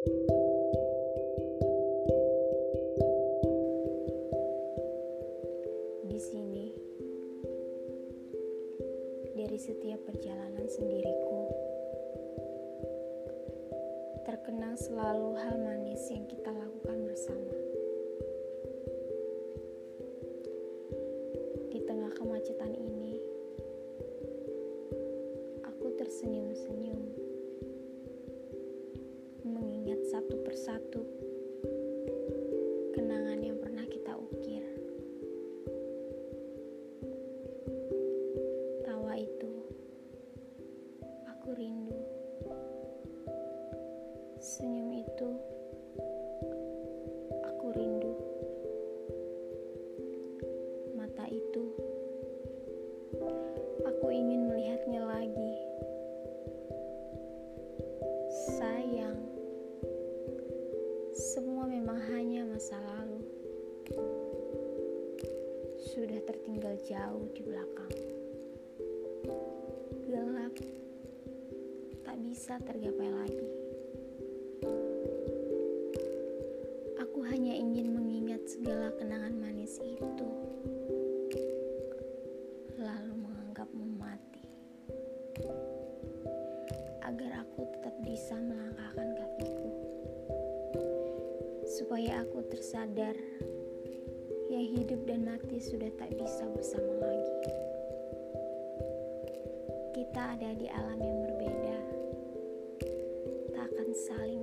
Di sini, dari setiap perjalanan sendiriku, terkenang selalu hal manis yang kita lakukan bersama. Di tengah kemacetan ini, aku tersenyum-senyum, satu persatu kenangan yang pernah kita ukir. Tawa itu, aku rindu. Senyum itu, aku rindu. Mata itu, aku ingin melihatnya lagi. Sayang, semua memang hanya masa lalu. Sudah tertinggal jauh di belakang. Gelap, tak bisa tergapai lagi. Aku hanya ingin mengingat segala kenangan manis itu, lalu menganggapmu mati, agar aku tetap bisa melangkahkan supaya aku tersadar yang hidup dan mati sudah tak bisa bersama lagi. Kita ada di alam yang berbeda, tak akan saling